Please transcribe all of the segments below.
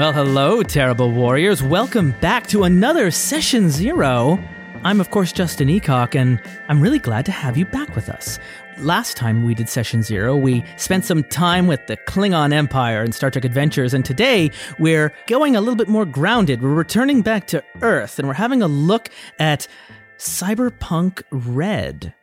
Well, hello, terrible warriors. Welcome back to another Session Zero. I'm, of course, Justin Eacock, and I'm really glad to have you back with us. Last time we did Session Zero, we spent some time with the Klingon Empire and Star Trek Adventures, and today we're going a little bit more grounded. We're returning back to Earth, and we're having a look at Cyberpunk Red.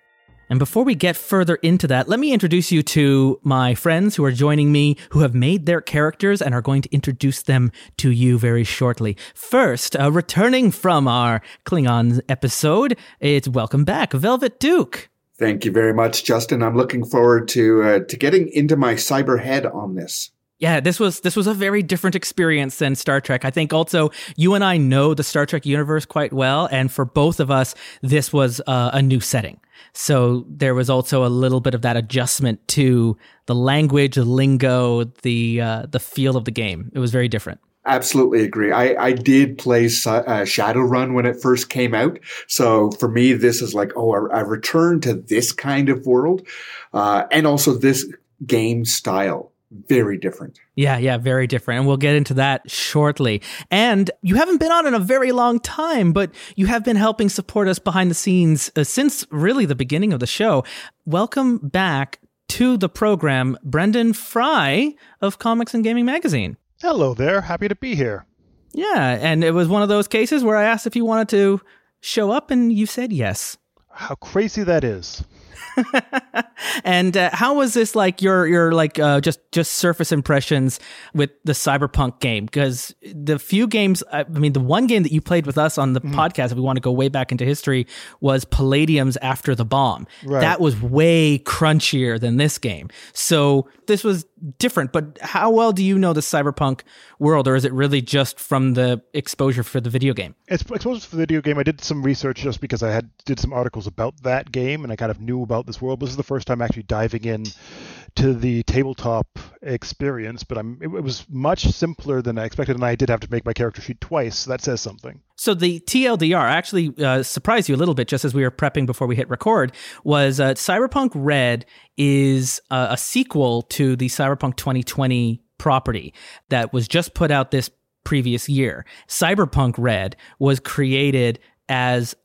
And before we get further into that, let me introduce you to my friends who are joining me, who have made their characters and are going to introduce them to you very shortly. First, uh, returning from our Klingon episode, it's welcome back, Velvet Duke. Thank you very much, Justin. I'm looking forward to uh, to getting into my cyber head on this. Yeah, this was this was a very different experience than Star Trek. I think also you and I know the Star Trek universe quite well, and for both of us, this was uh, a new setting. So there was also a little bit of that adjustment to the language, the lingo, the uh, the feel of the game. It was very different. Absolutely agree. I, I did play uh, Shadowrun when it first came out. So for me, this is like, oh, a, a return to this kind of world. Uh, and also this game style very different. Yeah, yeah, very different. And we'll get into that shortly. And you haven't been on in a very long time, but you have been helping support us behind the scenes uh, since really the beginning of the show. Welcome back to the program, Brendan Fry of Comics and Gaming Magazine. Hello there. Happy to be here. Yeah, and it was one of those cases where I asked if you wanted to show up and you said yes. How crazy that is. and uh, how was this like your your like uh, just just surface impressions with the cyberpunk game because the few games i mean the one game that you played with us on the mm. podcast if we want to go way back into history was palladium's after the bomb right. that was way crunchier than this game so this was different but how well do you know the cyberpunk world or is it really just from the exposure for the video game? It's exposure for the video game. I did some research just because i had did some articles about that game and i kind of knew about this world. This is the first time actually diving in to the tabletop experience, but I'm it, was much simpler than I expected, and I did have to make my character sheet twice. So that says something. So the TLDR actually uh, surprised you a little bit, just as we were prepping before we hit record. Was uh, Cyberpunk Red is uh, a sequel to the Cyberpunk 2020 property that was just put out this previous year. Cyberpunk Red was created as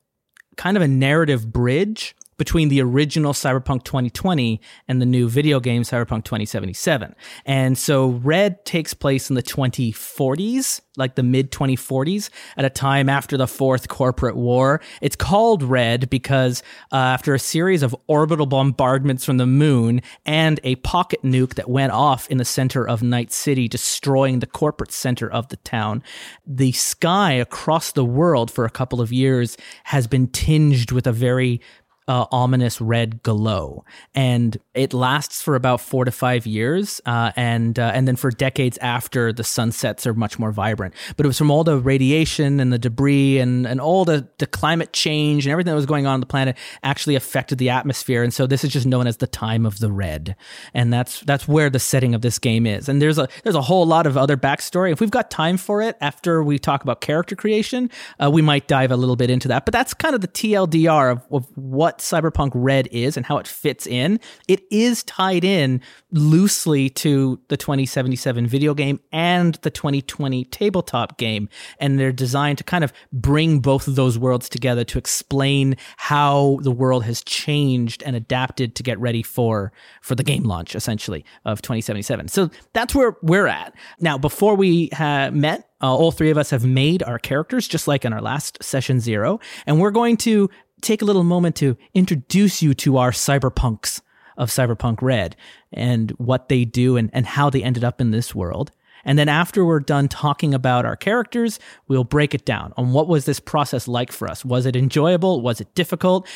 kind of a narrative bridge between the original Cyberpunk 2020 and the new video game Cyberpunk 2077. And so Red takes place in the 2040s, like the mid 2040s, at a time after the fourth corporate war. It's called Red because uh, after a series of orbital bombardments from the moon and a pocket nuke that went off in the center of Night City, destroying the corporate center of the town, the sky across the world for a couple of years has been tinged with a very uh, ominous red glow, and it lasts for about four to five years, uh, and uh, and then for decades after the sunsets are much more vibrant. But it was from all the radiation and the debris and and all the the climate change and everything that was going on on the planet actually affected the atmosphere, and so this is just known as the time of the red, and that's that's where the setting of this game is. And there's a there's a whole lot of other backstory. If we've got time for it after we talk about character creation, uh, we might dive a little bit into that. But that's kind of the TLDR of, of what Cyberpunk Red is and how it fits in, it is tied in loosely to the 2077 video game and the 2020 tabletop game. And they're designed to kind of bring both of those worlds together to explain how the world has changed and adapted to get ready for, for the game launch, essentially, of 2077. So that's where we're at. Now, before we ha- met, uh, all three of us have made our characters just like in our last session zero, and we're going to take a little moment to introduce you to our cyberpunks of Cyberpunk Red and what they do and, and how they ended up in this world. And then after we're done talking about our characters, we'll break it down on what was this process like for us? Was it enjoyable? Was it difficult?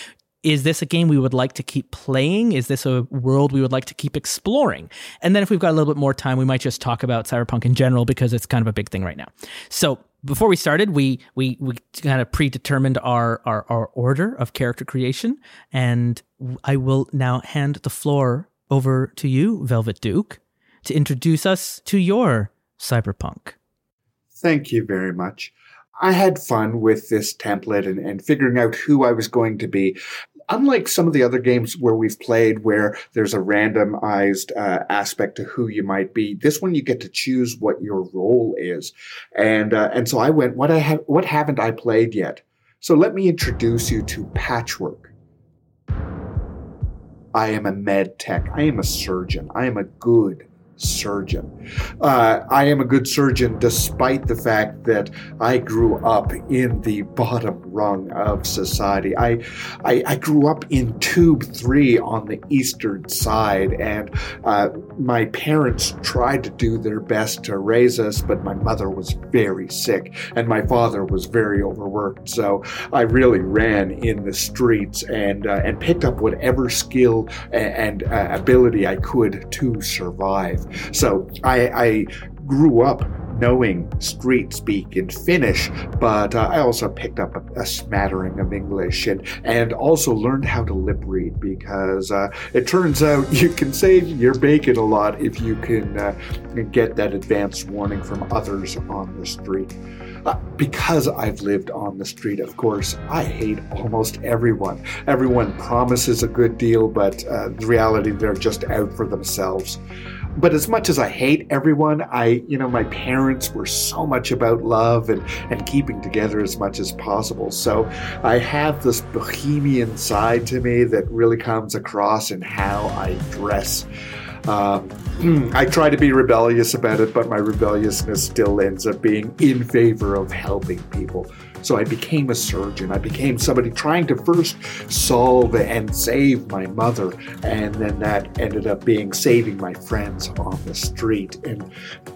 Is this a game we would like to keep playing? Is this a world we would like to keep exploring? And then if we've got a little bit more time, we might just talk about Cyberpunk in general because it's kind of a big thing right now. So before we started, we we we kind of predetermined our, our our order of character creation, and I will now hand the floor over to you, Velvet Duke, to introduce us to your cyberpunk. Thank you very much. I had fun with this template and, and figuring out who I was going to be. Unlike some of the other games where we've played where there's a randomized uh, aspect to who you might be, this one you get to choose what your role is. And, uh, and so I went, what I have, what haven't I played yet? So let me introduce you to Patchwork. I am a med tech. I am a surgeon. I am a good surgeon. Uh, I am a good surgeon despite the fact that I grew up in the bottom rung of society. I, I, I grew up in Tube 3 on the eastern side, and uh, my parents tried to do their best to raise us, but my mother was very sick, and my father was very overworked. So I really ran in the streets and, uh, and picked up whatever skill and, and uh, ability I could to survive. So I, I grew up knowing street speak in Finnish, but uh, I also picked up a, a, smattering of English and, and also learned how to lip read because uh, it turns out you can save your bacon a lot if you can uh, get that advance warning from others on the street. Uh, because I've lived on the street, of course, I hate almost everyone. Everyone promises a good deal, but uh, the reality, they're just out for themselves but as much as I hate everyone, I, you know, my parents were so much about love and, and keeping together as much as possible. So I have this bohemian side to me that really comes across in how I dress. Um, I try to be rebellious about it, but my rebelliousness still ends up being in favor of helping people. So I became a surgeon. I became somebody trying to first solve and save my mother, and then that ended up being saving my friends on the street. And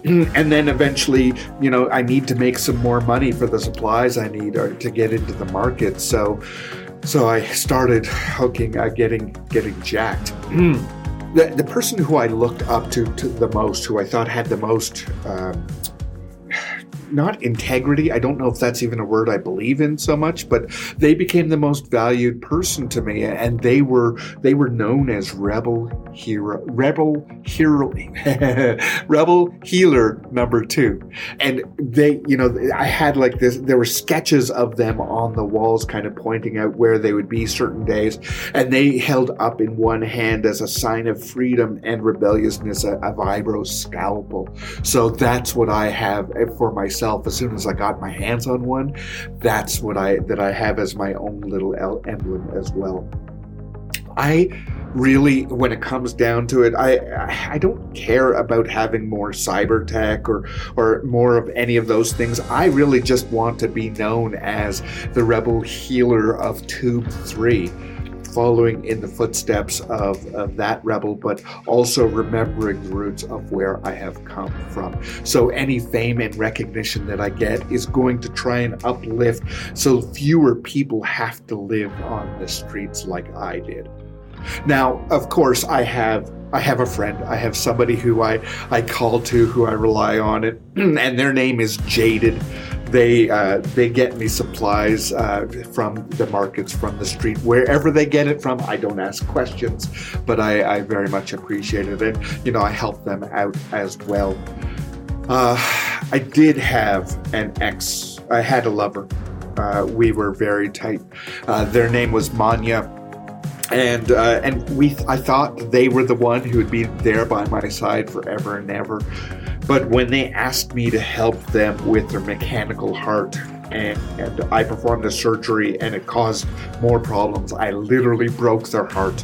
and then eventually, you know, I need to make some more money for the supplies I need or to get into the market. So so I started hooking, uh, getting getting jacked. the, the person who I looked up to, to the most, who I thought had the most um, not integrity. I don't know if that's even a word I believe in so much, but they became the most valued person to me, and they were they were known as rebel hero, rebel hero, rebel healer number two. And they, you know, I had like this. There were sketches of them on the walls, kind of pointing out where they would be certain days, and they held up in one hand as a sign of freedom and rebelliousness a, a vibro scalpel. So that's what I have for myself myself as soon as I got my hands on one. That's what I that I have as my own little emblem as well. I really, when it comes down to it, I I don't care about having more cyber tech or or more of any of those things. I really just want to be known as the rebel healer of Tube Three following in the footsteps of, of that rebel, but also remembering the roots of where I have come from. So any fame and recognition that I get is going to try and uplift so fewer people have to live on the streets like I did. Now, of course, I have I have a friend. I have somebody who I I call to, who I rely on, and, and their name is Jaded they uh, they get me supplies uh, from the markets, from the street, wherever they get it from. I don't ask questions, but I, I very much appreciate it, and you know I help them out as well. Uh, I did have an ex. I had a lover. Uh, we were very tight. Uh, their name was Manya and uh, and we I thought they were the one who would be there by my side forever and ever. But when they asked me to help them with their mechanical heart, and, and I performed the surgery and it caused more problems, I literally broke their heart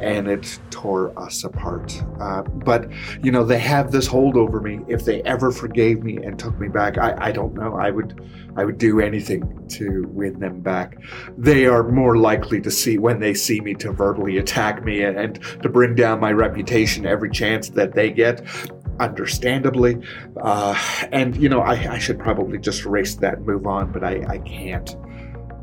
and it tore us apart. Uh, but, you know, they have this hold over me. If they ever forgave me and took me back, I, I don't know. I would, I would do anything to win them back. They are more likely to see when they see me to verbally attack me and, and to bring down my reputation every chance that they get understandably. Uh, and, you know, I, I, should probably just erase that and move on, but I, I can't.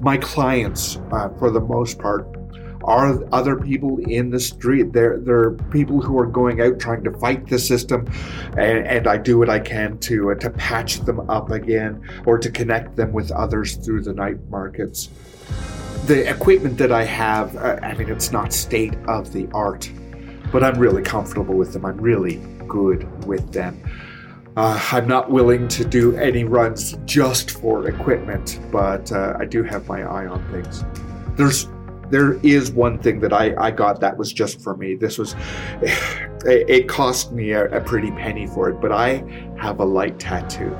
My clients, uh, for the most part, are other people in the street. They're, they're people who are going out trying to fight the system, and, and I do what I can to, uh, to patch them up again or to connect them with others through the night markets. The equipment that I have, uh, I mean, it's not state of the art, but I'm really comfortable with them. I'm really good with them. Uh, I'm not willing to do any runs just for equipment, but uh, I do have my eye on things. There's there is one thing that I, I got that was just for me. This was, it, cost me a, a pretty penny for it, but I have a light tattoo.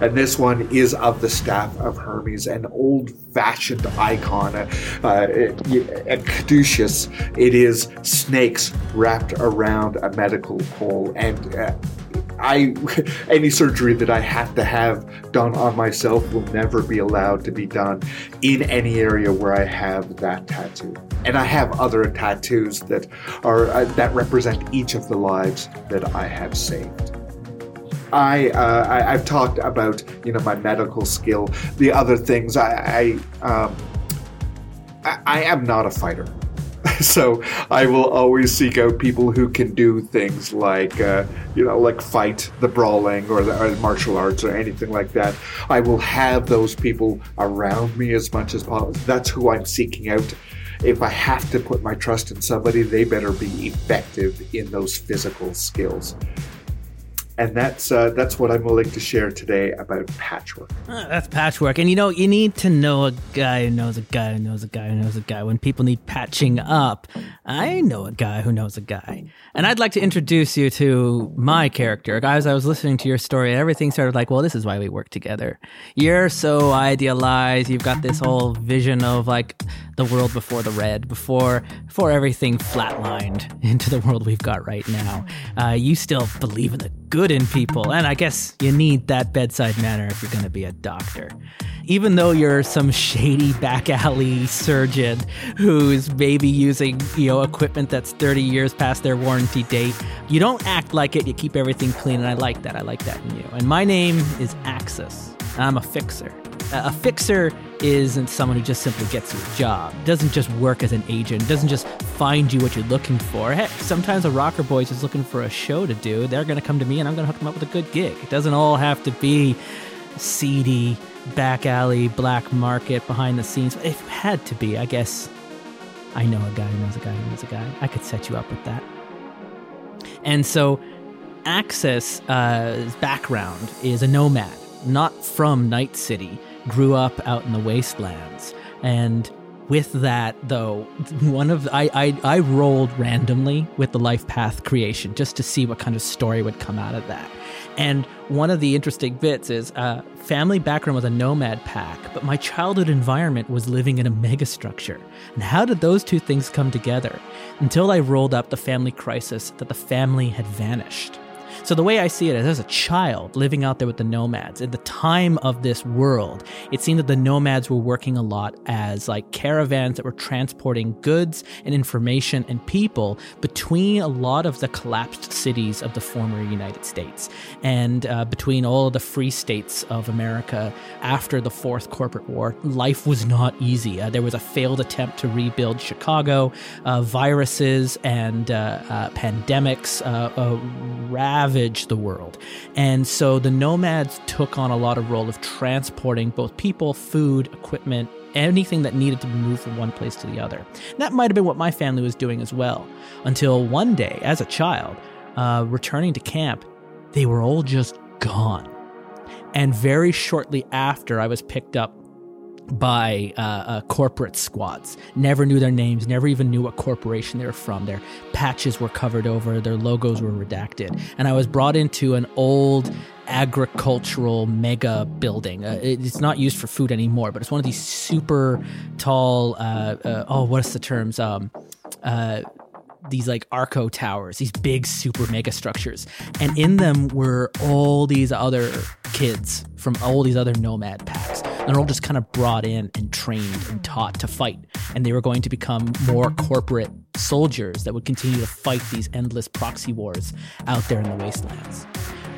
And this one is of the staff of Hermes, an old fashioned icon, a, a, a caduceus. It is snakes wrapped around a medical pole. And uh, I, any surgery that I have to have done on myself will never be allowed to be done in any area where I have that tattoo. And I have other tattoos that are uh, that represent each of the lives that I have saved. I, uh, I have talked about you know my medical skill. The other things I I, um, I, I am not a fighter. so I will always seek out people who can do things like, uh, you know, like fight the brawling or the or martial arts or anything like that. I will have those people around me as much as possible. That's who I'm seeking out. If I have to put my trust in somebody, they better be effective in those physical skills and that's uh, that's what I'm willing to share today about patchwork. Uh, that's patchwork, and you know you need to know a guy who knows a guy who knows a guy who knows a guy. When people need patching up, I know a guy who knows a guy, and I'd like to introduce you to my character. Guys, I was listening to your story, everything started like, well, this is why we work together. You're so idealized. You've got this whole vision of like the world before the red, before before everything flatlined into the world we've got right now. Uh, you still believe in the good in people. And I guess you need that bedside manner if you're going to be a doctor. Even though you're some shady back alley surgeon who's maybe using, you know, equipment that's 30 years past their warranty date, you don't act like it. You keep everything clean. And I like that. I like that in you. And my name is Axis. I'm a fixer. A fixer isn't someone who just simply gets you a job, doesn't just work as an agent, doesn't just find you what you're looking for. Heck, sometimes a rocker boy is just looking for a show to do. They're going to come to me and I'm going to hook them up with a good gig. It doesn't all have to be seedy, back alley, black market, behind the scenes. If it had to be, I guess I know a guy who knows a guy who knows a guy. I could set you up with that. And so, Axis' uh, background is a nomad, not from Night City grew up out in the wastelands. And with that, though, one of I, I I rolled randomly with the life path creation just to see what kind of story would come out of that. And one of the interesting bits is uh, family background was a nomad pack, but my childhood environment was living in a megastructure. And how did those two things come together? Until I rolled up the family crisis that the family had vanished. So the way I see it is as a child living out there with the nomads, at the time of this world, it seemed that the nomads were working a lot as like caravans that were transporting goods and information and people between a lot of the collapsed cities of the former United States and uh, between all the free states of America after the fourth corporate war. Life was not easy. Uh, there was a failed attempt to rebuild Chicago. Uh, viruses and uh, uh, pandemics uh, ravaged the world. And so the nomads took on a lot of role of transporting both people, food, equipment, anything that needed to be moved from one place to the other. And that might have been what my family was doing as well. Until one day, as a child, uh, returning to camp, they were all just gone. And very shortly after I was picked up by uh, uh, corporate squads. Never knew their names, never even knew what corporation they were from. Their patches were covered over, their logos were redacted. And I was brought into an old agricultural mega building. Uh, it's not used for food anymore, but it's one of these super tall, uh, uh, oh, what's the terms? Um, uh, these like Arco towers, these big super mega structures. And in them were all these other kids from all these other nomad packs. And they're all just kind of brought in and trained and taught to fight. And they were going to become more corporate soldiers that would continue to fight these endless proxy wars out there in the wastelands.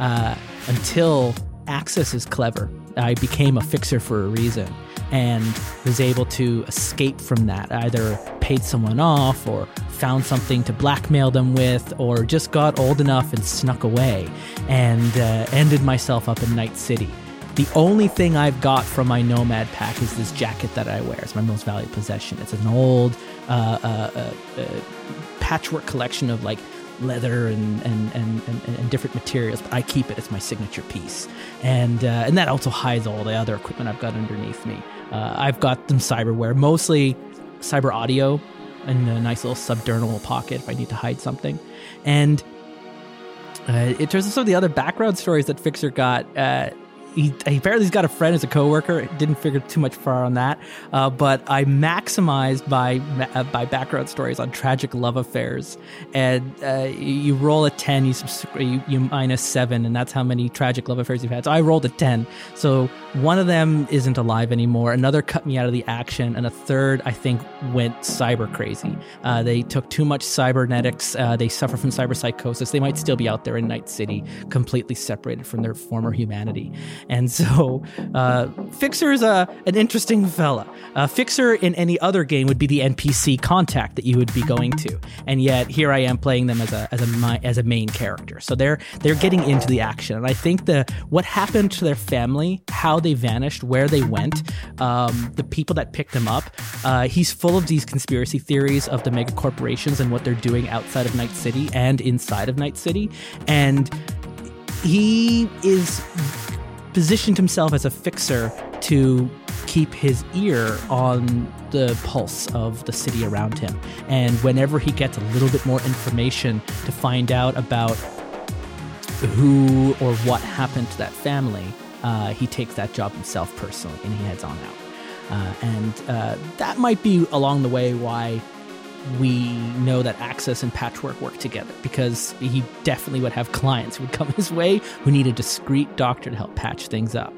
Uh, until Axis is clever. I became a fixer for a reason and was able to escape from that. either paid someone off or found something to blackmail them with or just got old enough and snuck away and uh, ended myself up in Night City. The only thing I've got from my Nomad pack is this jacket that I wear. It's my most valued possession. It's an old uh, uh, uh, uh patchwork collection of like leather and and, and, and, and, different materials, but I keep it. It's my signature piece, and uh, and that also hides all the other equipment I've got underneath me. Uh, I've got some cyberware, mostly cyber audio in a nice little subdermal pocket if I need to hide something. And uh, it turns out some of the other background stories that Fixer got. Uh, he, apparently he's got a friend as a coworker. Didn't figure too much far on that, uh, but I maximized by uh, by background stories on tragic love affairs, and uh, you roll a ten, you, you you minus seven, and that's how many tragic love affairs you've had. So I rolled a ten. So one of them isn't alive anymore. Another cut me out of the action, and a third I think went cyber crazy. Uh, they took too much cybernetics. Uh, they suffer from cyber psychosis. They might still be out there in Night City, completely separated from their former humanity. And so, uh, Fixer is a, an interesting fella. Uh, Fixer in any other game would be the NPC contact that you would be going to, and yet here I am playing them as a as a as a main character. So they're they're getting into the action, and I think the what happened to their family, how they vanished, where they went, um, the people that picked them up. Uh, he's full of these conspiracy theories of the mega corporations and what they're doing outside of Night City and inside of Night City, and he is positioned himself as a fixer to keep his ear on the pulse of the city around him. And whenever he gets a little bit more information to find out about who or what happened to that family, uh, he takes that job himself personally and he heads on out. Uh, and uh, that might be along the way why we know that Axis and Patchwork work together because he definitely would have clients who would come his way who need a discreet doctor to help patch things up.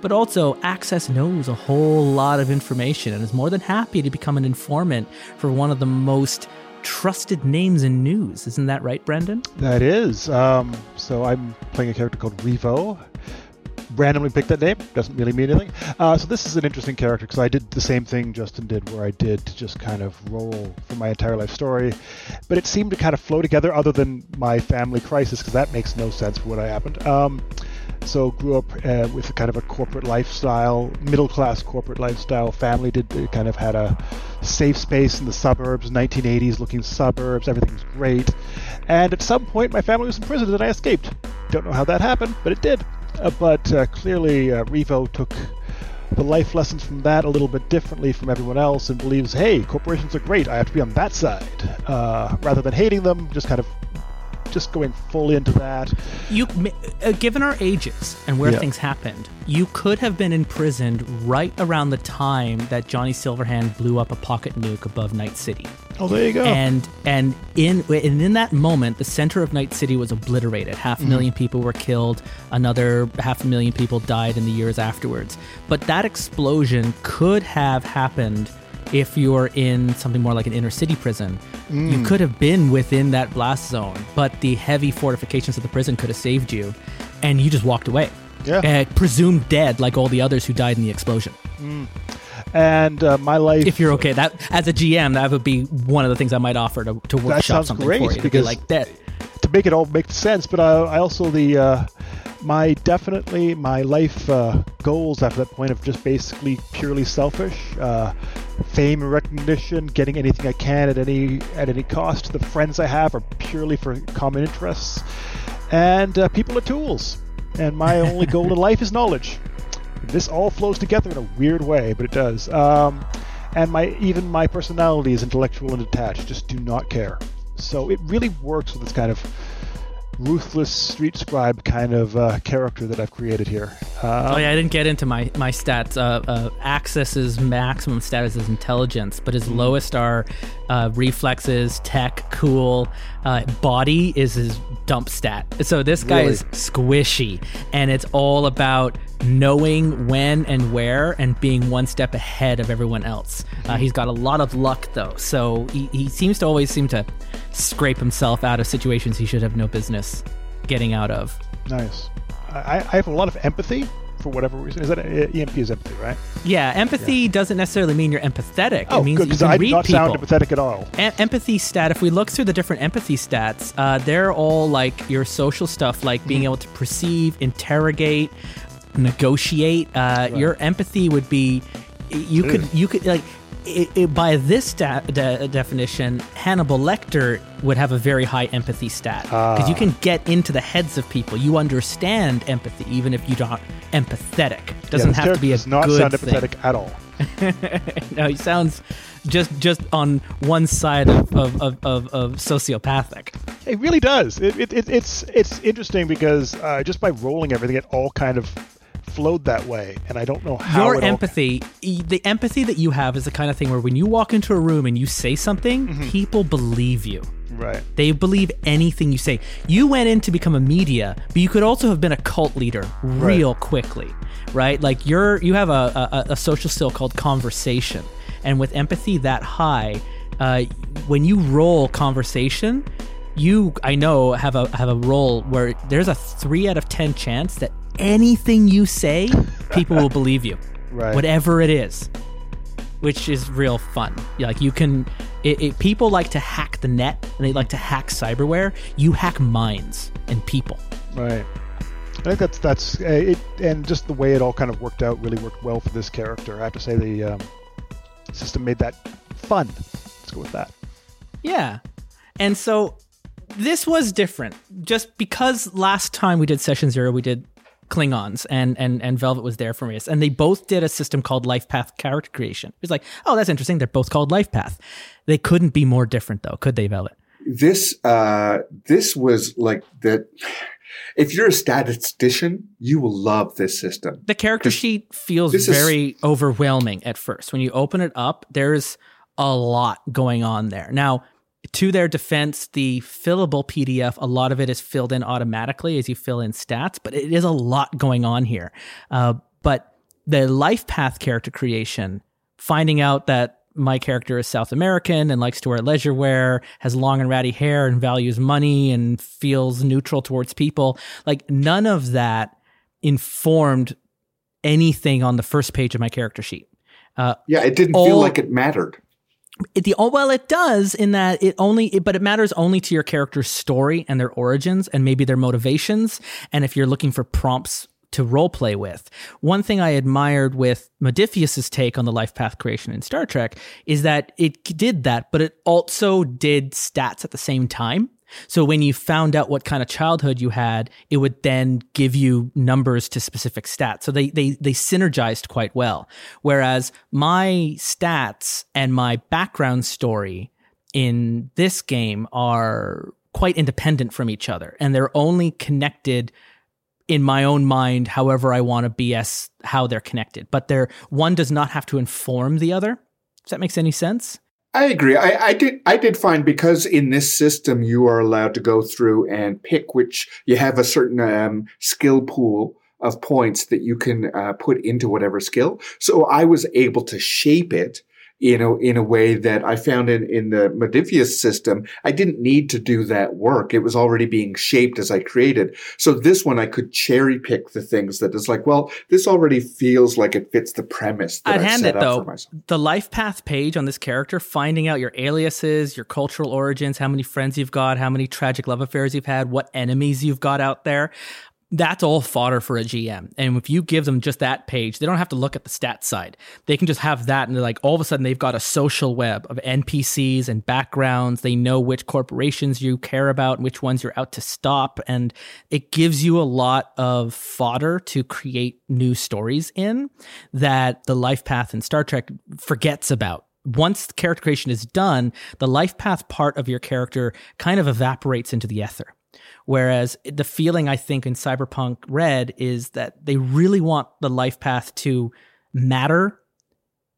But also, Axis knows a whole lot of information and is more than happy to become an informant for one of the most trusted names in news. Isn't that right, Brendan? That is. Um, so I'm playing a character called Revo randomly picked that name. Doesn't really mean anything. Uh, so this is an interesting character because I did the same thing Justin did, where I did to just kind of roll for my entire life story, but it seemed to kind of flow together, other than my family crisis, because that makes no sense for what I happened. Um, so grew up uh, with a kind of a corporate lifestyle, middle class corporate lifestyle. Family did kind of had a safe space in the suburbs, 1980s looking suburbs. Everything was great. And at some point, my family was in prison and I escaped. Don't know how that happened, but it did. Uh, but uh, clearly, uh, Revo took the life lessons from that a little bit differently from everyone else and believes, hey, corporations are great. I have to be on that side. Uh, rather than hating them, just kind of just going fully into that. You, uh, given our ages and where yeah. things happened, you could have been imprisoned right around the time that Johnny Silverhand blew up a pocket nuke above Night City. Oh, there you go. And and in and in that moment, the center of Night City was obliterated. Half a 1000000 mm-hmm. people were killed. Another half a million people died in the years afterwards. But that explosion could have happened if you're in something more like an inner city prison, mm. you could have been within that blast zone, but the heavy fortifications of the prison could have saved you, and you just walked away. Yeah. Uh, presumed dead, like all the others who died in the explosion. Mm. And uh, my life. If you're okay, that as a GM, that would be one of the things I might offer to, to workshop something great for you. Because be like that. To make it all make sense, but I, I also the uh, my definitely my life uh, goals after that point of just basically purely selfish uh, fame and recognition getting anything i can at any at any cost the friends i have are purely for common interests and uh, people are tools and my only goal in life is knowledge. This all flows together in a weird way but it does. Um, and my even my personality is intellectual and detached just do not care. So it really works with this kind of ruthless street scribe kind of uh, character that I've created here. oh yeah, I didn't get into my my stats. Uh, uh, Axis's maximum status is intelligence, but his lowest are uh, reflexes, tech, cool. Uh, body is his dump stat. So this guy really? is squishy, and it's all about knowing when and where and being one step ahead of everyone else. Uh, he's got a lot of luck though, so he, he seems to always seem to scrape himself out of situations he should have no business getting out of. Nice. I, I have a lot of empathy for whatever reason. Is that EMP is empathy, right? Yeah, empathy yeah. doesn't necessarily mean you're empathetic. Oh, it means good, because I do not people. sound empathetic at all. Empathy stat. If we look through the different empathy stats, uh, they're all like your social stuff, like being mm-hmm. able to perceive, interrogate, negotiate. Uh, right. Your empathy would be you could you could like it, it, by this de- definition, Hannibal Lecter would have a very high empathy stat because you can get into the heads of people. You understand empathy, even if you're not empathetic. Doesn't yeah, have to be a does not good sound empathetic thing. at all. no, he sounds just just on one side of of, of, of, of sociopathic. It really does. It, it, it, it's it's interesting because uh, just by rolling everything, it all kind of flowed that way, and I don't know how. Your empathy, all... the empathy that you have, is the kind of thing where when you walk into a room and you say something, mm-hmm. people believe you. Right. They believe anything you say. You went in to become a media, but you could also have been a cult leader real right. quickly, right? Like you're you have a, a, a social skill called conversation, and with empathy that high, uh, when you roll conversation, you I know have a have a role where there's a three out of ten chance that anything you say, people will believe you, right? Whatever it is, which is real fun. Like you can, it, it, people like to hack the net and they like to hack cyberware. You hack minds and people, right? I think that's that's uh, it, and just the way it all kind of worked out really worked well for this character. I have to say the um, system made that fun. Let's go with that. Yeah, and so this was different just because last time we did session zero, we did Klingons and and and Velvet was there for me. And they both did a system called Life Path character creation. It was like, oh, that's interesting. They're both called Life Path. They couldn't be more different though, could they, Velvet? This uh this was like that if you're a statistician, you will love this system. The character sheet feels very is... overwhelming at first. When you open it up, there's a lot going on there. Now, to their defense, the fillable PDF, a lot of it is filled in automatically as you fill in stats, but it is a lot going on here. Uh, but the life path character creation, finding out that my character is South American and likes to wear leisure wear, has long and ratty hair and values money and feels neutral towards people. Like none of that informed anything on the first page of my character sheet. Uh, yeah, it didn't all, feel like it mattered. It, the oh well, it does in that it only, it, but it matters only to your character's story and their origins and maybe their motivations. And if you're looking for prompts to role play with. One thing I admired with Modiphius's take on the life path creation in Star Trek is that it did that, but it also did stats at the same time. So when you found out what kind of childhood you had, it would then give you numbers to specific stats. So they they they synergized quite well. Whereas my stats and my background story in this game are quite independent from each other and they're only connected in my own mind however I want to BS how they're connected. But they're one does not have to inform the other. Does that make any sense? I agree. I, I, did. I did find because in this system you are allowed to go through and pick which you have a certain um, skill pool of points that you can uh, put into whatever skill. So I was able to shape it you know, in a way that I found in, in the Modiphius system, I didn't need to do that work. It was already being shaped as I created. So this one, I could cherry pick the things that is like, well, this already feels like it fits the premise that I'd I hand it though. The life path page on this character, finding out your aliases, your cultural origins, how many friends you've got, how many tragic love affairs you've had, what enemies you've got out there that's all fodder for a GM. And if you give them just that page, they don't have to look at the stats side. They can just have that and they're like all of a sudden they've got a social web of NPCs and backgrounds. They know which corporations you care about, which ones you're out to stop. And it gives you a lot of fodder to create new stories in that the life path in Star Trek forgets about once character creation is done, the life path part of your character kind of evaporates into the ether. Whereas the feeling I think in Cyberpunk Red is that they really want the life path to matter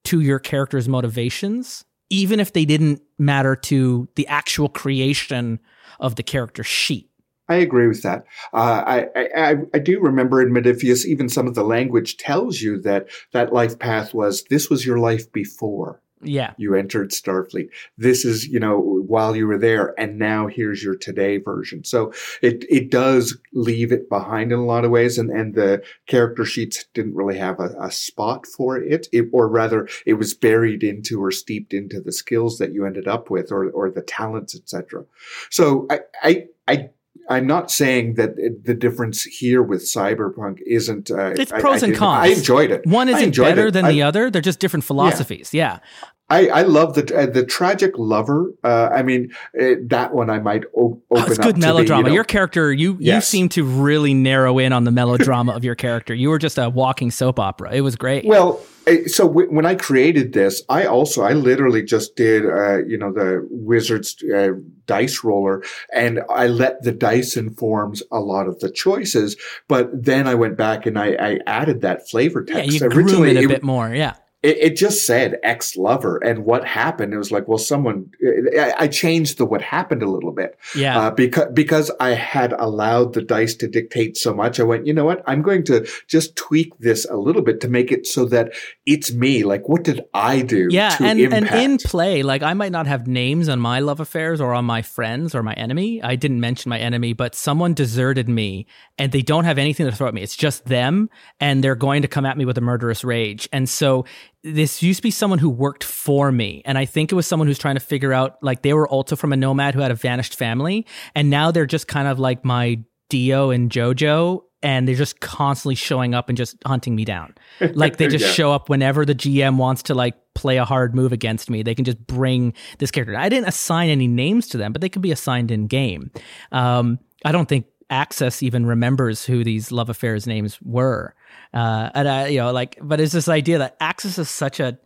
to your character's motivations, even if they didn't matter to the actual creation of the character sheet. I agree with that. Uh, I, I, I do remember in Modiphius, even some of the language tells you that that life path was this was your life before. Yeah. You entered Starfleet. This is, you know, while you were there and now here's your today version. So it, it does leave it behind in a lot of ways. And, and the character sheets didn't really have a, a spot for it. it. Or rather it was buried into or steeped into the skills that you ended up with or, or the talents, etc. So I, I, I I'm not saying that the difference here with Cyberpunk isn't. Uh, it's pros I, I and cons. I enjoyed it. One isn't better it. than I, the other. They're just different philosophies. Yeah. yeah. I, I love the uh, the tragic lover. Uh, I mean, uh, that one I might o- open oh, it's good melodrama. The, you know, your character, you yes. you seem to really narrow in on the melodrama of your character. You were just a walking soap opera. It was great. Well, so w- when I created this, I also I literally just did uh, you know the wizard's uh, dice roller, and I let the dice informs a lot of the choices. But then I went back and I, I added that flavor text. Yeah, you grew it a it, bit more. Yeah it, it just said ex lover, and what happened? It was like, well, someone. I, I changed the what happened a little bit, yeah, uh, because because I had allowed the dice to dictate so much. I went, you know what? I'm going to just tweak this a little bit to make it so that it's me. Like, what did I do? Yeah, and impact? and in play, like I might not have names on my love affairs or on my friends or my enemy. I didn't mention my enemy, but someone deserted me, and they don't have anything to throw at me. It's just them, and they're going to come at me with a murderous rage, and so this used to be someone who worked for me and i think it was someone who's trying to figure out like they were also from a nomad who had a vanished family and now they're just kind of like my Dio and JoJo and they're just constantly showing up and just hunting me down. Like they just yeah. show up whenever the gm wants to like play a hard move against me. They can just bring this character. I didn't assign any names to them but they could be assigned in game. Um, i don't think Axis even remembers who these love affairs names were uh, and I, you know, like, but it's this idea that Axis is such a,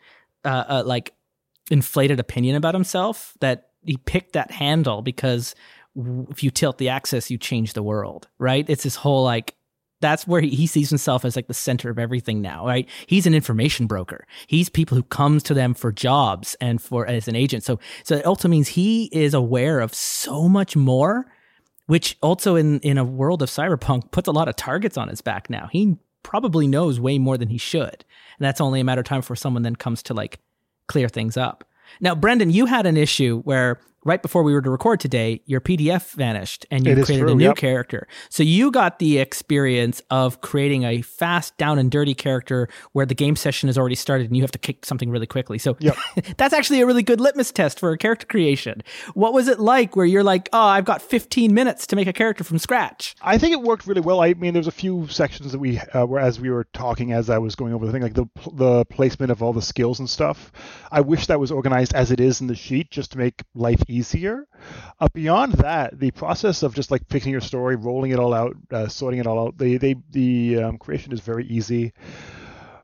uh, a like inflated opinion about himself that he picked that handle because if you tilt the axis, you change the world, right? It's this whole like that's where he, he, sees himself as like the center of everything now, right? He's an information broker. He's people who comes to them for jobs and for as an agent. So so it also means he is aware of so much more, which also in in a world of cyberpunk puts a lot of targets on his back now. He probably knows way more than he should. And that's only a matter of time before someone then comes to like clear things up. Now, Brendan, you had an issue where right before we were to record today, your PDF vanished and you it created a new yep. character. So you got the experience of creating a fast, down and dirty character where the game session has already started and you have to kick something really quickly. So yep. that's actually a really good litmus test for a character creation. What was it like where you're like, oh, I've got 15 minutes to make a character from scratch? I think it worked really well. I mean, there's a few sections that we, uh, were, as we were talking, as I was going over the thing, like the, the placement of all the skills and stuff. I wish that was organized as it is in the sheet just to make life easier. Uh, beyond that, the process of just like picking your story, rolling it all out, uh, sorting it all out, the they, the um, creation is very easy,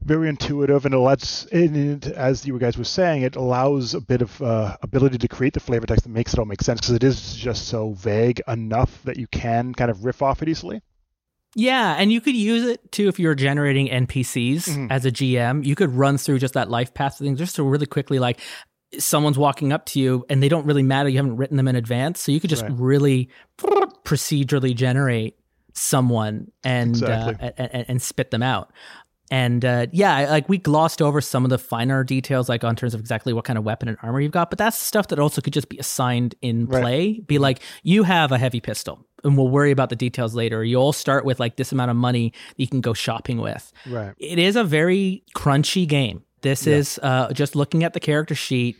very intuitive, and it lets, and as you guys were saying, it allows a bit of uh, ability to create the flavor text that makes it all make sense because it is just so vague enough that you can kind of riff off it easily. Yeah, and you could use it too if you're generating NPCs mm-hmm. as a GM. You could run through just that life path thing just to really quickly like someone's walking up to you and they don't really matter. You haven't written them in advance. So you could just right. really procedurally generate someone and, uh, exactly. uh, and, and, spit them out. And uh, yeah, like we glossed over some of the finer details, like on terms of exactly what kind of weapon and armor you've got. But that's stuff that also could just be assigned in play. Right. Be like, you have a heavy pistol, and we'll worry about the details later. You all start with like this amount of money that you can go shopping with. Right. It is a very crunchy game. This yeah. is uh, just looking at the character sheet.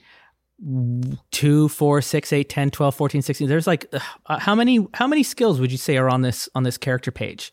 2 4 6 8 10 12 14 16 there's like uh, how many how many skills would you say are on this on this character page?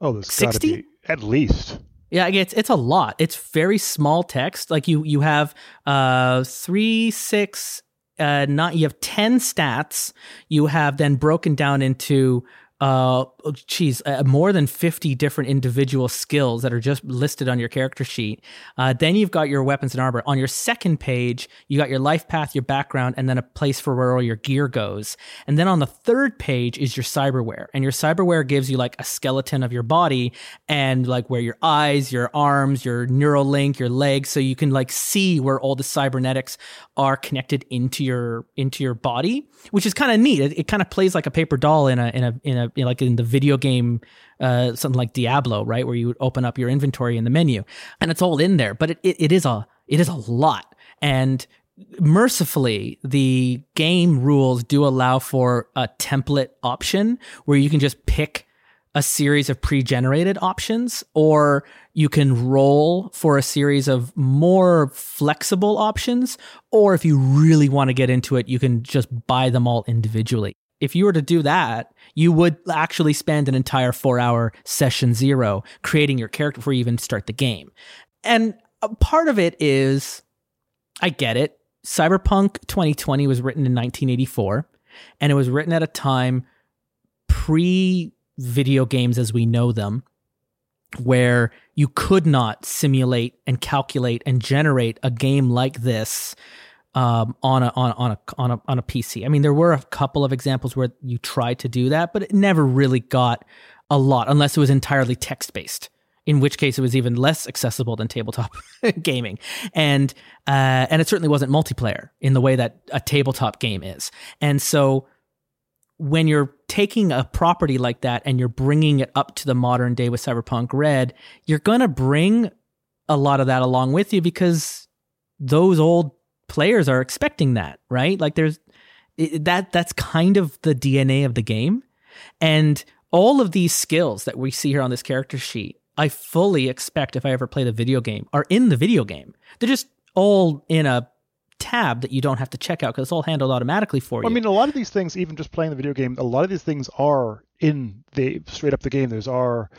Oh there's 60 at least. Yeah it's it's a lot. It's very small text. Like you you have uh 3 6 uh not you have 10 stats. You have then broken down into uh, geez, uh, more than 50 different individual skills that are just listed on your character sheet. Uh, then you've got your weapons and armor. On your second page, you got your life path, your background, and then a place for where all your gear goes. And then on the third page is your cyberware. And your cyberware gives you like a skeleton of your body and like where your eyes, your arms, your neural link, your legs. So you can like see where all the cybernetics are connected into your, into your body, which is kind of neat. It, it kind of plays like a paper doll in a, in a, in a, you know, like in the video game, uh, something like Diablo, right, where you would open up your inventory in the menu, and it's all in there. But it, it, it is a it is a lot, and mercifully, the game rules do allow for a template option where you can just pick a series of pre-generated options or you can roll for a series of more flexible options or if you really want to get into it you can just buy them all individually if you were to do that, you would actually spend an entire four hour session zero creating your character before you even start the game. And part of it is I get it. Cyberpunk 2020 was written in 1984, and it was written at a time pre video games as we know them, where you could not simulate and calculate and generate a game like this um, on a on on a on a on a PC. I mean, there were a couple of examples where you tried to do that, but it never really got a lot unless it was entirely text based. In which case, it was even less accessible than tabletop gaming, and uh, and it certainly wasn't multiplayer in the way that a tabletop game is. And so, when you're taking a property like that and you're bringing it up to the modern day with Cyberpunk Red, you're gonna bring a lot of that along with you because those old players are expecting that, right? Like there's it, that that's kind of the DNA of the game. And all of these skills that we see here on this character sheet, I fully expect if I ever play the video game are in the video game. They're just all in a tab that you don't have to check out because it's all handled automatically for you. I mean, a lot of these things, even just playing the video game, a lot of these things are in the straight up the game. There's are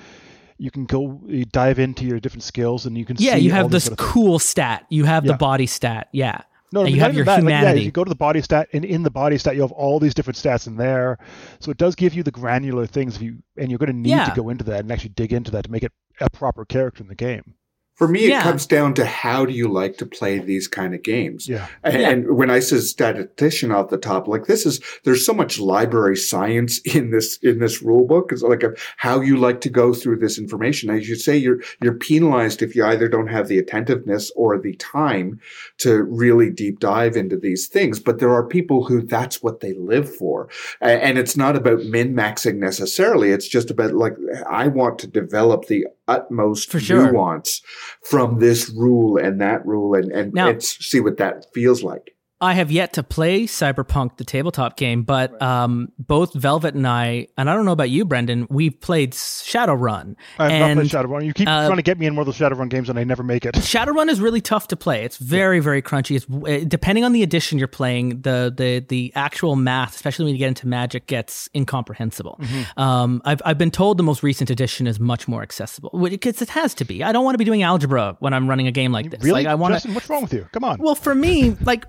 you can go you dive into your different skills and you can yeah, you have all this sort of cool stat. You have Yeah. the body stat. Yeah. No, and you have your that. Like, yeah, humanity. you go to the body stat, and in the body stat, you have all these different stats in there. So it does give you the granular things. If you and you're going to need Yeah. to go into that and actually dig into that to make it a proper character in the game. For me, Yeah. it comes down to how do you like to play these kind of games? Yeah. And, Yeah. and when I say statistician off the top, like this is there's so much library science in this in this rule book. It's like a, how you like to go through this information. As you say, you're you're penalized if you either don't have the attentiveness or the time to really deep dive into these things. But there are people who that's what they live for, and it's not about min maxing necessarily. It's just about like I want to develop the utmost For sure. nuance from this rule and that rule and and, Now- and see what that feels like. I have yet to play Cyberpunk, the tabletop game, but um, both Velvet and I, and I don't know about you, Brendan, we've played Shadowrun. I've and not played Shadowrun. You keep uh, trying to get me in one of those Shadowrun games, and I never make it. Shadowrun is really tough to play. It's very, very crunchy. It's depending on the edition you're playing, the the the actual math, especially when you get into Magic, gets incomprehensible. Mm-hmm. Um, I've I've been told the most recent edition is much more accessible, because it has to be. I don't want to be doing algebra when I'm running a game like this. Really, Like I want to. Justin? What's wrong with you? Come on. Well, for me, like,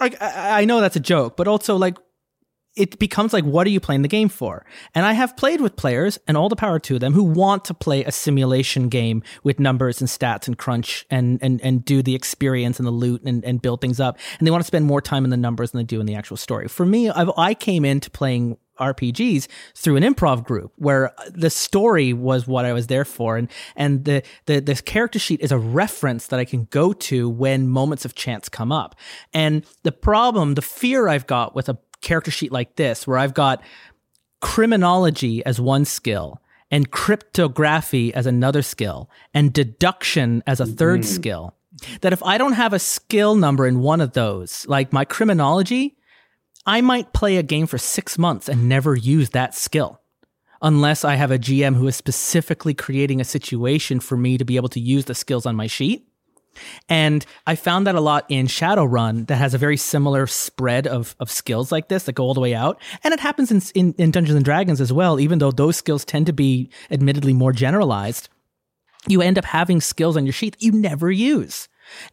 like I, I know that's a joke, but also like it becomes like, what are you playing the game for? And I have played with players, and all the power to them, who want to play a simulation game with numbers and stats and crunch and and and do the experience and the loot and, and build things up, and they want to spend more time in the numbers than they do in the actual story. For me, I've, I came into playing RPGs through an improv group where the story was what I was there for and and the the this character sheet is a reference that I can go to when moments of chance come up. And the problem, the fear I've got with a character sheet like this where I've got criminology as one skill and cryptography as another skill and deduction as a 3rd mm-hmm. skill that if I don't have a skill number in one of those like my criminology I might play a game for six months and never use that skill. Unless I have a GM who is specifically creating a situation for me to be able to use the skills on my sheet. And I found that a lot in Shadowrun that has a very similar spread of, of skills like this that go all the way out. And it happens in, in, in Dungeons and Dragons as well, even though those skills tend to be admittedly more generalized. You end up having skills on your sheet that you never use.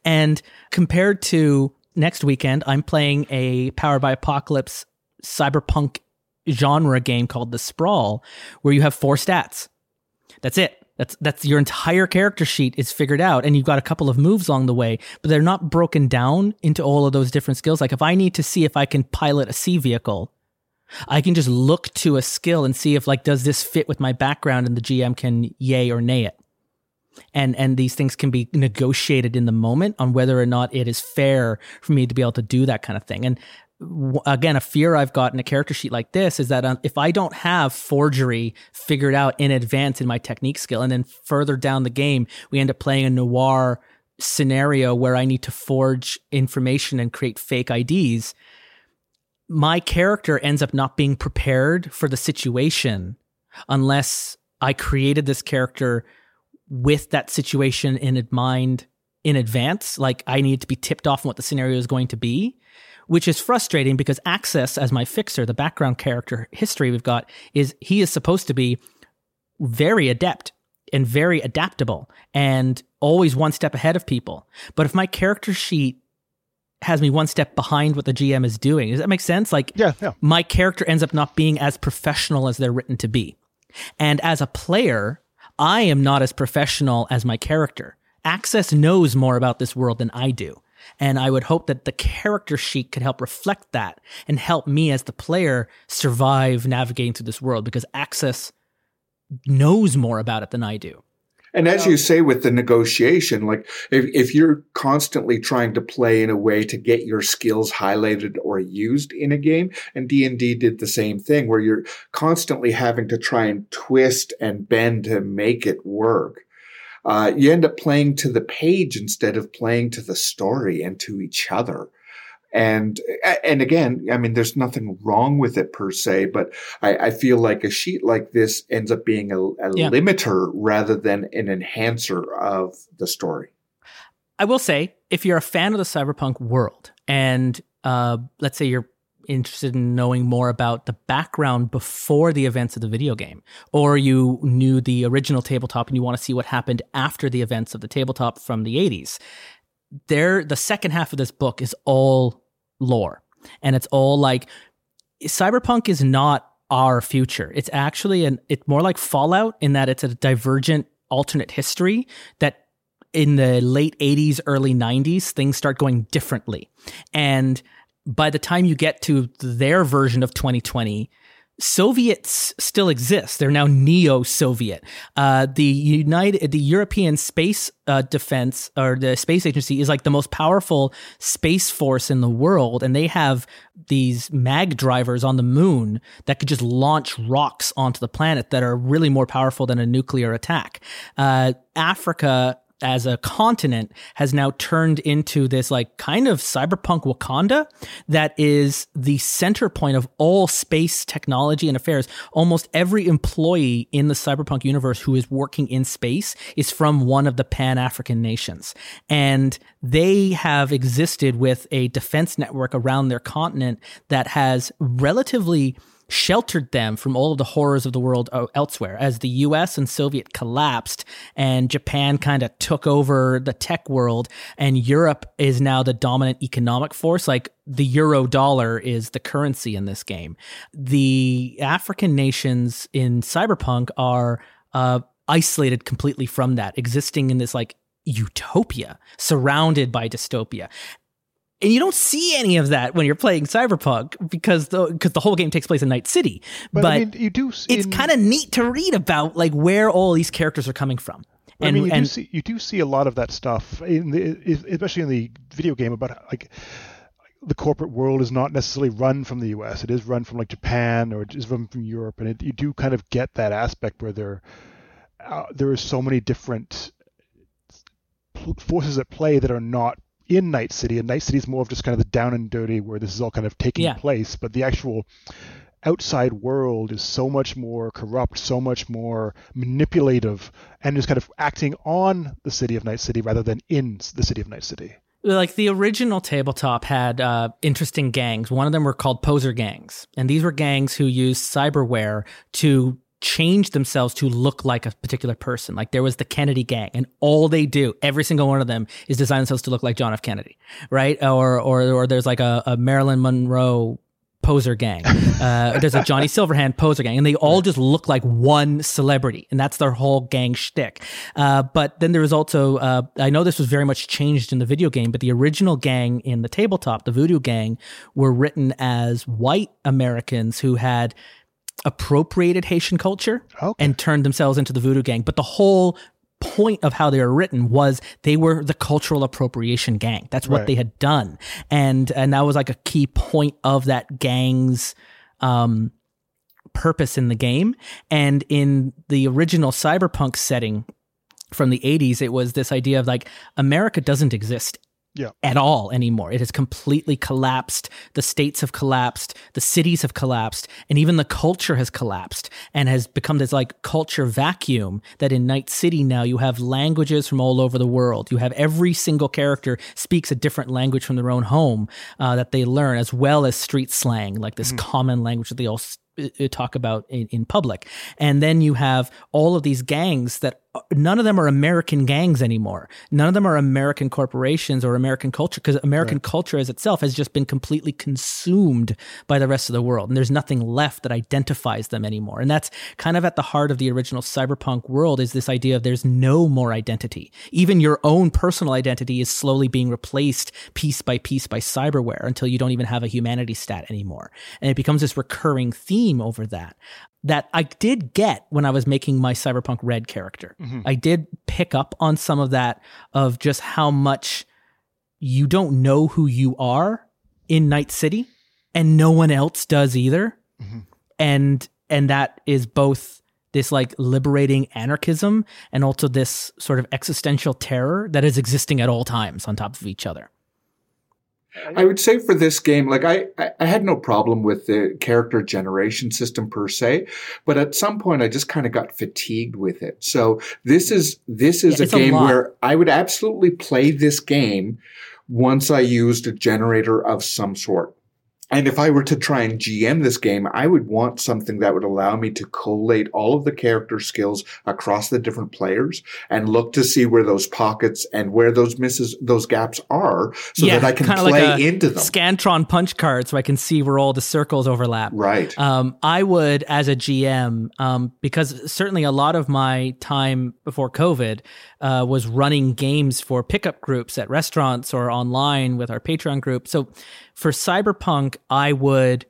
And compared to next weekend, I'm playing a Powered by Apocalypse cyberpunk genre game called The Sprawl, where you have four stats. That's it. That's that's your entire character sheet is figured out, and you've got a couple of moves along the way, but they're not broken down into all of those different skills. Like if I need to see if I can pilot a sea vehicle, I can just look to a skill and see if like does this fit with my background, and the GM can yay or nay it and and these things can be negotiated in the moment on whether or not it is fair for me to be able to do that kind of thing. And again a fear i've got in a character sheet like this is that um, if i don't have forgery figured out in advance in my technique skill and then further down the game we end up playing a noir scenario where i need to forge information and create fake ids my character ends up not being prepared for the situation unless i created this character with that situation in mind in advance. Like I need to be tipped off on what the scenario is going to be, which is frustrating because Axis, as my fixer, the background character history we've got, is he is supposed to be very adept and very adaptable and always one step ahead of people. But if my character sheet has me one step behind what the GM is doing. Does that make sense? Like, yeah, yeah. my character ends up not being as professional as they're written to be. And as a player, I am not as professional as my character. Axis knows more about this world than I do. And I would hope that the character sheet could help reflect that and help me as the player survive navigating through this world because Axis knows more about it than I do. And as you say with the negotiation, like if, if you're constantly trying to play in a way to get your skills highlighted or used in a game, and D&D did the same thing where you're constantly having to try and twist and bend to make it work. Uh, you end up playing to the page instead of playing to the story and to each other. And and again, I mean, there's nothing wrong with it per se, but I, I feel like a sheet like this ends up being a, a yeah. limiter rather than an enhancer of the story. I will say, if you're a fan of the cyberpunk world, and uh, let's say you're interested in knowing more about the background before the events of the video game, or you knew the original tabletop and you want to see what happened after the events of the tabletop from the 80s, there the second half of this book is all lore. And it's all like cyberpunk is not our future. It's actually an it's more like Fallout in that it's a divergent alternate history that in the late 80s early 90s things start going differently. And by the time you get to their version of 2020 Soviets still exist. They're now neo-Soviet. Uh, the United, the European Space uh, Defense or the Space Agency is like the most powerful space force in the world, and they have these mag drivers on the moon that could just launch rocks onto the planet that are really more powerful than a nuclear attack. Uh, Africa as a continent has now turned into this like kind of cyberpunk Wakanda that is the center point of all space technology and affairs. Almost every employee in the cyberpunk universe who is working in space is from one of the Pan African nations. And they have existed with a defense network around their continent that has relatively sheltered them from all of the horrors of the world uh, elsewhere. As the US and Soviet collapsed and Japan kind of took over the tech world and Europe is now the dominant economic force, like the euro dollar is the currency in this game. The African nations in Cyberpunk are uh, isolated completely from that, existing in this like utopia surrounded by dystopia and you don't see any of that when you're playing Cyberpunk because the because the whole game takes place in Night City. But, but I mean, you do. it's kind of neat to read about like where all these characters are coming from. And, I mean, you and, do see you do see a lot of that stuff in the especially in the video game about like the corporate world is not necessarily run from the U.S. It is run from like Japan or it is run from Europe, and it, you do kind of get that aspect where there uh, there are so many different forces at play that are not in Night City, and Night City is more of just kind of the down and dirty where this is all kind of taking yeah. place. But the actual outside world is so much more corrupt, so much more manipulative, and is kind of acting on the city of Night City rather than in the city of Night City. Like the original tabletop had uh, interesting gangs. One of them were called poser gangs, and these were gangs who used cyberware to change themselves to look like a particular person. Like there was the Kennedy gang, and all they do, every single one of them, is design themselves to look like John F. Kennedy, right? Or or or there's like a, a Marilyn Monroe poser gang. Uh, there's a Johnny Silverhand poser gang, and they all just look like one celebrity, and that's their whole gang shtick. Uh, but then there was also, uh, I know this was very much changed in the video game, but the original gang in the tabletop, the Voodoo Gang, were written as white Americans who had appropriated Haitian culture okay. and turned themselves into the voodoo gang. But the whole point of how they were written was they were the cultural appropriation gang. That's what right. they had done. And and that was like a key point of that gang's um purpose in the game. And in the original cyberpunk setting from the 80s, it was this idea of like America doesn't exist yeah. at all anymore. It has completely collapsed. The states have collapsed. The cities have collapsed. And even the culture has collapsed and has become this like culture vacuum that in Night City now you have languages from all over the world. You have every single character speaks a different language from their own home uh, that they learn, as well as street slang, like this mm-hmm. common language that they all uh, talk about in, in public. And then you have all of these gangs that none of them are American gangs anymore. None of them are American corporations or American culture because American right. culture as itself has just been completely consumed by the rest of the world. And there's nothing left that identifies them anymore. And that's kind of at the heart of the original cyberpunk world is this idea of there's no more identity. Even your own personal identity is slowly being replaced piece by piece by cyberware until you don't even have a humanity stat anymore. And it becomes this recurring theme over that that I did get when I was making my Cyberpunk Red character. Mm-hmm. I did pick up on some of that of just how much you don't know who you are in Night City and no one else does either. Mm-hmm. And and that is both this like liberating anarchism and also this sort of existential terror that is existing at all times on top of each other. I would say for this game, like I, I had no problem with the character generation system per se, but at some point I just kind of got fatigued with it. So this is this is yeah, a game a where I would absolutely play this game once I used a generator of some sort. And if I were to try and GM this game, I would want something that would allow me to collate all of the character skills across the different players and look to see where those pockets and where those misses, those gaps are so yeah, that I can play like into them. Scantron punch card so I can see where all the circles overlap. Right. Um, I would, as a GM, um, because certainly a lot of my time before COVID uh, was running games for pickup groups at restaurants or online with our Patreon group. So for Cyberpunk, I would,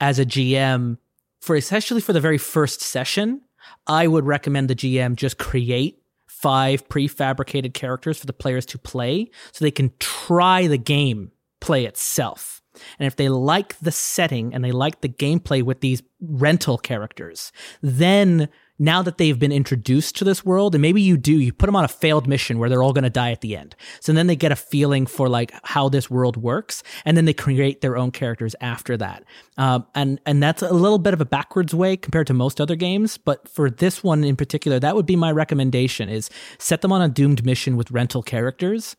as a GM, for especially for the very first session, I would recommend the GM just create five prefabricated characters for the players to play so they can try the game play itself. And if they like the setting and they like the gameplay with these rental characters, then now that they've been introduced to this world, and maybe you do, you put them on a failed mission where they're all going to die at the end. So then they get a feeling for like how this world works, and then they create their own characters after that. Um, and and that's a little bit of a backwards way compared to most other games, but for this one in particular, that would be my recommendation: is set them on a doomed mission with rental characters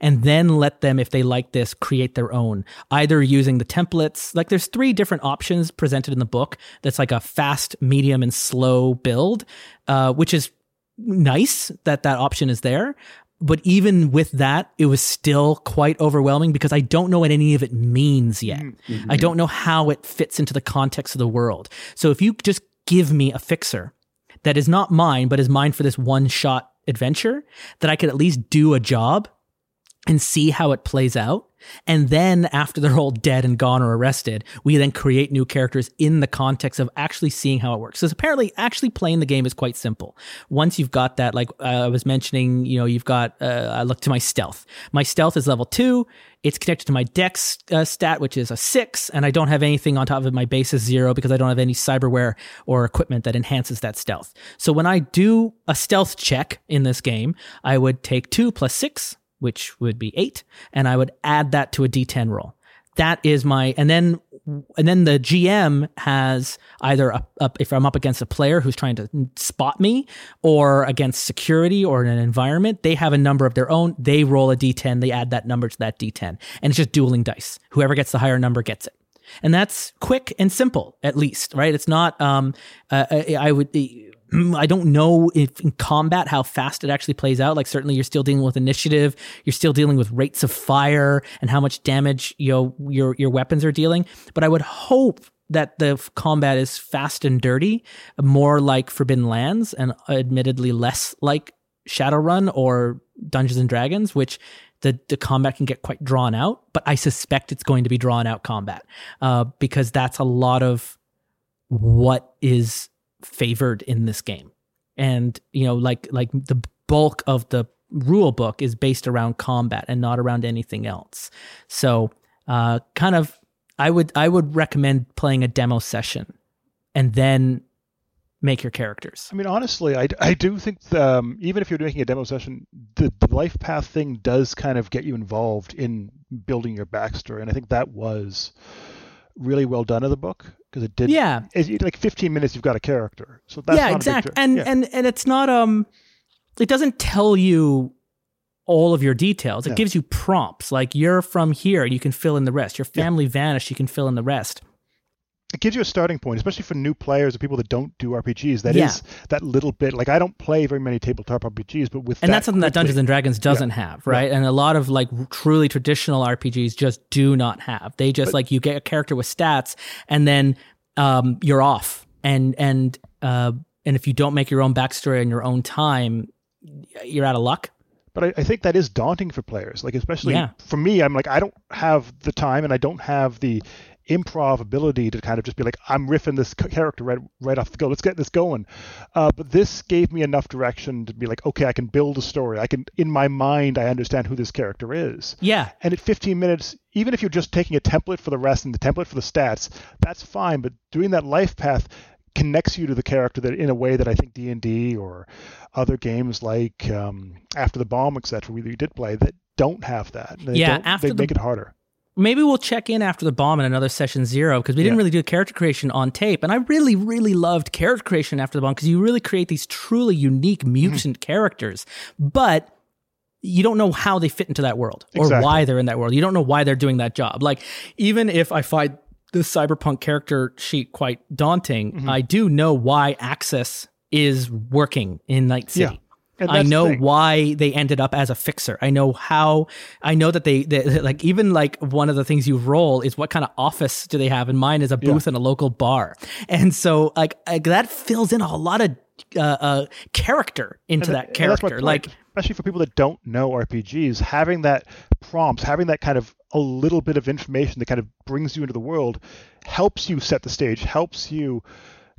and then let them, if they like this, create their own, either using the templates. Like there's three different options presented in the book that's like a fast, medium, and slow build, uh, which is nice that that option is there. But even with that, it was still quite overwhelming because I don't know what any of it means yet. Mm-hmm. I don't know how it fits into the context of the world. So if you just give me a fixer that is not mine, but is mine for this one shot adventure, that I could at least do a job and see how it plays out. And then after they're all dead and gone or arrested, we then create new characters in the context of actually seeing how it works. Because apparently, actually playing the game is quite simple. Once you've got that, like uh, I was mentioning, you know, you've got, uh, I look to my stealth. My stealth is level two. It's connected to my dex uh, stat, which is a six. And I don't have anything on top of. My base is zero because I don't have any cyberware or equipment that enhances that stealth. So when I do a stealth check in this game, I would take two plus six which would be eight, and I would add that to a D10 roll. That is my, and then and then the GM has either a, a, if I'm up against a player who's trying to spot me, or against security or in an environment, they have a number of their own. They roll a D10, they add that number to that D10, and it's just dueling dice. Whoever gets the higher number gets it and that's quick and simple at least right it's not um uh, i would I don't know if in combat how fast it actually plays out. Like certainly you're still dealing with initiative, you're still dealing with rates of fire and how much damage you know your your weapons are dealing. But I would hope that the combat is fast and dirty, more like Forbidden Lands, and admittedly less like Shadowrun or Dungeons and Dragons, which the, the combat can get quite drawn out. But I suspect it's going to be drawn out combat uh, because that's a lot of what is favored in this game. And, you know, like like the bulk of the rule book is based around combat and not around anything else. So, uh, kind of I would I would recommend playing a demo session and then make your characters. I mean, honestly, I, I do think um, even if you're making a demo session, the, the life path thing does kind of get you involved in building your backstory, and I think that was really well done in the book because it did. Yeah, it's like 15 minutes, you've got a character. So that's yeah, exactly. And yeah. and and it's not um, it doesn't tell you all of your details. It yeah. gives you prompts like you're from here, you can fill in the rest. Your family yeah. vanished, you can fill in the rest. It gives you a starting point, especially for new players or people that don't do RPGs. That yeah. is that little bit. Like I don't play very many tabletop RPGs, but with and that that's something quickly, that Dungeons and Dragons doesn't yeah. have, right? Yeah. And a lot of like truly traditional RPGs just do not have. They just but, like you get a character with stats, and then um, you're off, and and uh, and if you don't make your own backstory in your own time, you're out of luck. But I, I think that is daunting for players. Like especially for me, I'm like I don't have the time and I don't have the improv ability to kind of just be like, I'm riffing this character right right off the go. Let's get this going. Uh, but this gave me enough direction to be like, okay, I can build a story. I can, in my mind, I understand who this character is. Yeah. And at 15 minutes, even if you're just taking a template for the rest and the template for the stats, that's fine. But doing that life path connects you to the character that in a way that I think D and D or other games like um, After the Bomb, etc., we did play that don't have that. They yeah, after they the, make it harder maybe we'll check in after the bomb in another session zero because we didn't yeah. really do character creation on tape and i really really loved character creation after the bomb because you really create these truly unique mm-hmm. mutant mm-hmm. characters but you don't know how they fit into that world or exactly. why they're in that world you don't know why they're doing that job like even if i find the cyberpunk character sheet quite daunting mm-hmm. i do know why Axis is working in night city yeah. I know why they ended up as a fixer. I know how. I know that they, they, like even like one of the things you roll is what kind of office do they have, and mine is a booth yeah. in a local bar, and so like, like that fills in a lot of uh, uh, character into and that character. Like especially for people that don't know RPGs, having that prompts, having that kind of a little bit of information that kind of brings you into the world, helps you set the stage, helps you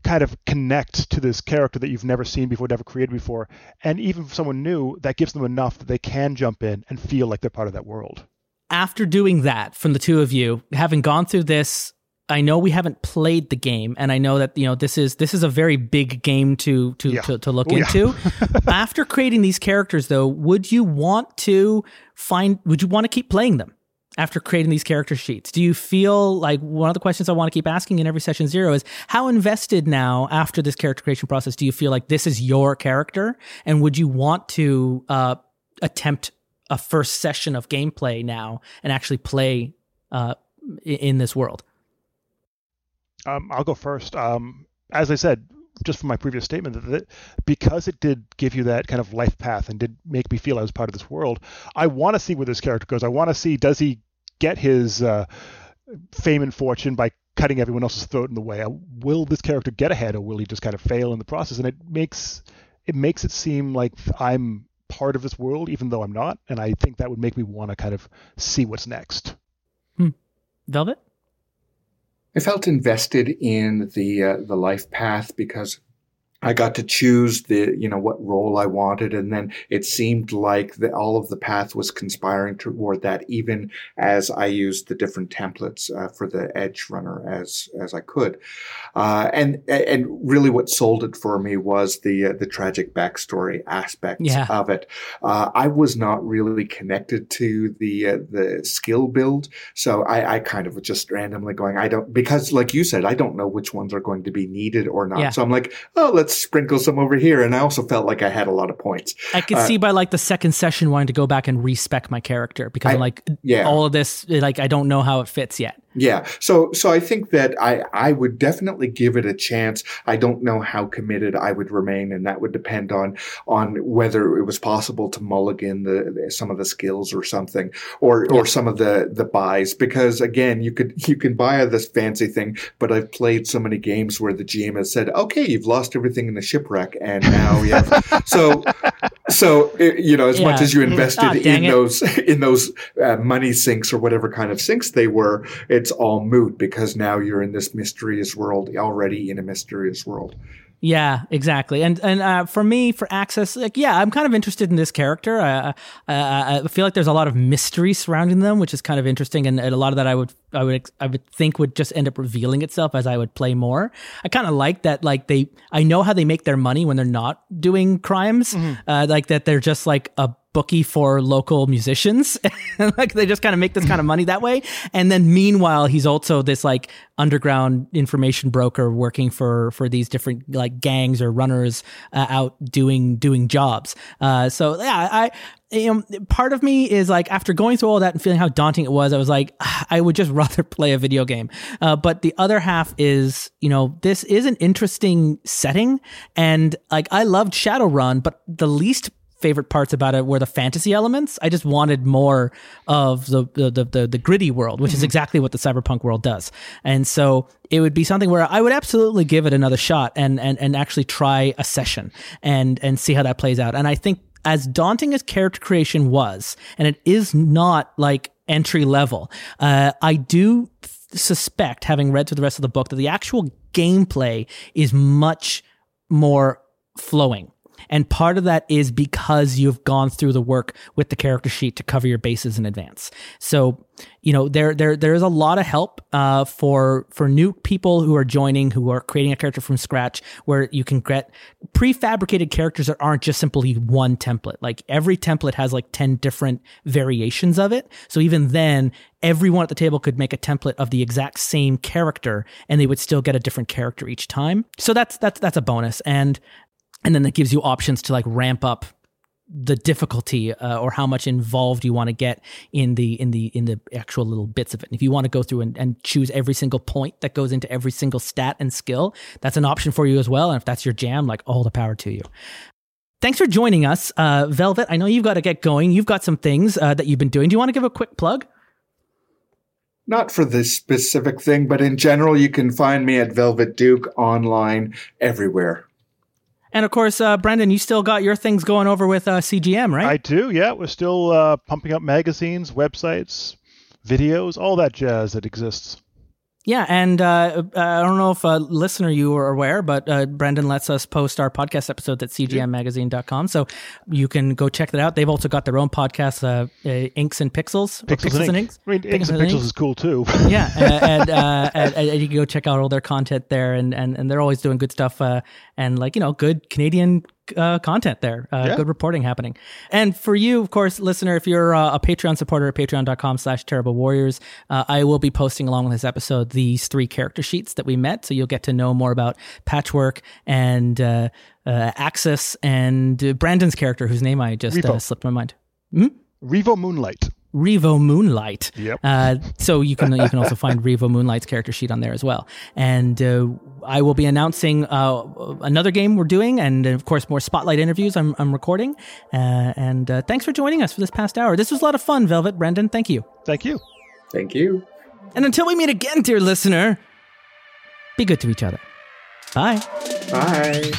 kind of connect to this character that you've never seen before, never created before. And even for someone new, that gives them enough that they can jump in and feel like they're part of that world. After doing that from the two of you, having gone through this, I know we haven't played the game, and I know that you know this is this is a very big game to to yeah. to, to, look oh, into. Yeah. After creating these characters, though, would you want to find? Would you want to keep playing them? After creating these character sheets? Do you feel like one of the questions I want to keep asking in every session zero is how invested now after this character creation process do you feel like this is your character? And would you want to uh, attempt a first session of gameplay now and actually play uh, in this world? Um, I'll go first. Um, as I said, just from my previous statement that, that because it did give you that kind of life path and did make me feel I was part of this world, I want to see where this character goes. I want to see does he get his uh, fame and fortune by cutting everyone else's throat in the way? Will this character get ahead, or will he just kind of fail in the process? And it makes it makes it seem like I'm part of this world, even though I'm not. And I think that would make me want to kind of see what's next. Hmm. Velvet. I felt invested in the uh, the life path because I got to choose the, you know, what role I wanted. And then it seemed like the, all of the path was conspiring toward that, even as I used the different templates uh, for the edge runner as, as I could. Uh, and, and really what sold it for me was the, uh, the tragic backstory aspect yeah. of it. Uh, I was not really connected to the, uh, the skill build. So I, I kind of was just randomly going, I don't, because like you said, I don't know which ones are going to be needed or not. Yeah. So I'm like, oh, let's let's sprinkle some over here. And I also felt like I had a lot of points. I could uh, see by like the second session wanting to go back and respec my character because I, am like, yeah. all of this, like, I don't know how it fits yet. Yeah. So, so I think that I, I would definitely give it a chance. I don't know how committed I would remain, and that would depend on, on whether it was possible to mulligan the, the some of the skills or something, or, yeah. or some of the, the buys. Because again, you could, you can buy this fancy thing, but I've played so many games where the GM has said, okay, you've lost everything in the shipwreck, and now you have, so, so, you know, as yeah. much as you invested oh, in it. those, in those uh, money sinks or whatever kind of sinks they were, it's all moot because now you're in this mysterious world already in a mysterious world. Yeah, exactly. And and uh, for me, for Axis, like yeah, I'm kind of interested in this character. Uh, uh, I feel like there's a lot of mystery surrounding them, which is kind of interesting, and, and, a lot of that I would I would I would think would just end up revealing itself as I would play more. I kind of like that. Like they, I know how they make their money when they're not doing crimes. Mm-hmm. Uh, like that they're just like a bookie for local musicians. like they just kind of make this kind of money that way. And then meanwhile, he's also this like underground information broker working for for these different like gangs or runners uh, out doing doing jobs. Uh, so yeah, I you know, part of me is like after going through all that and feeling how daunting it was, I was like, I would just rather play a video game. Uh, but the other half is, you know, this is an interesting setting, and like I loved Shadowrun, but the least favorite parts about it were the fantasy elements. I just wanted more of the the the, the gritty world, which mm-hmm. is exactly what the cyberpunk world does. And so it would be something where I would absolutely give it another shot and and and actually try a session and and see how that plays out. And I think as daunting as character creation was, and it is not like entry level, uh, I do suspect, having read through the rest of the book, that the actual gameplay is much more flowing. And part of that is because you've gone through the work with the character sheet to cover your bases in advance. So, you know, there there there is a lot of help uh, for for new people who are joining, who are creating a character from scratch, where you can get prefabricated characters that aren't just simply one template. Like every template has like ten different variations of it. So even then, everyone at the table could make a template of the exact same character, and they would still get a different character each time. So that's that's that's a bonus. And and then that gives you options to like ramp up the difficulty uh, or how much involved you want to get in the in the in the actual little bits of it. And if you want to go through and, and choose every single point that goes into every single stat and skill, that's an option for you as well. And if that's your jam, like all the power to you. Thanks for joining us, uh, Velvet. I know you've got to get going. You've got some things uh, that you've been doing. Do you want to give a quick plug? Not for this specific thing, but in general, you can find me at Velvet Duke online everywhere. And of course, uh, Brendan, you still got your things going over with uh, CGM, right? I do. Yeah, we're still uh, pumping up magazines, websites, videos, all that jazz that exists. Yeah, and uh, uh, I don't know if a listener you are aware, but uh, Brendan lets us post our podcast episodes at cgmmagazine.com. So you can go check that out. They've also got their own podcast, uh, uh Inks and Pixels. Pixels, Pixels and, Inks. I mean, Inks and, and Pixels is cool too. yeah, and, uh, and, and, you can go check out all their content there, and, and, and they're always doing good stuff and like, you know, good Canadian uh, content there. Uh, yeah. Good reporting happening. And for you, of course, listener, if you're uh, a Patreon supporter at patreon.com slash terrible warriors, uh, I will be posting along with this episode these three character sheets that we met. So you'll get to know more about Patchwork and uh, uh, Axis and Brandon's character, whose name I just slipped my mind. Hmm? Revo Moonlight. Revo Moonlight. Yep. Uh, so you can you can also find Revo Moonlight's character sheet on there as well. And uh, I will be announcing uh, another game we're doing, and of course more spotlight interviews I'm, I'm recording. Uh, and uh, thanks for joining us for this past hour. This was a lot of fun, Velvet Brendan. Thank you. Thank you. Thank you. And until we meet again, dear listener, be good to each other. Bye. Bye.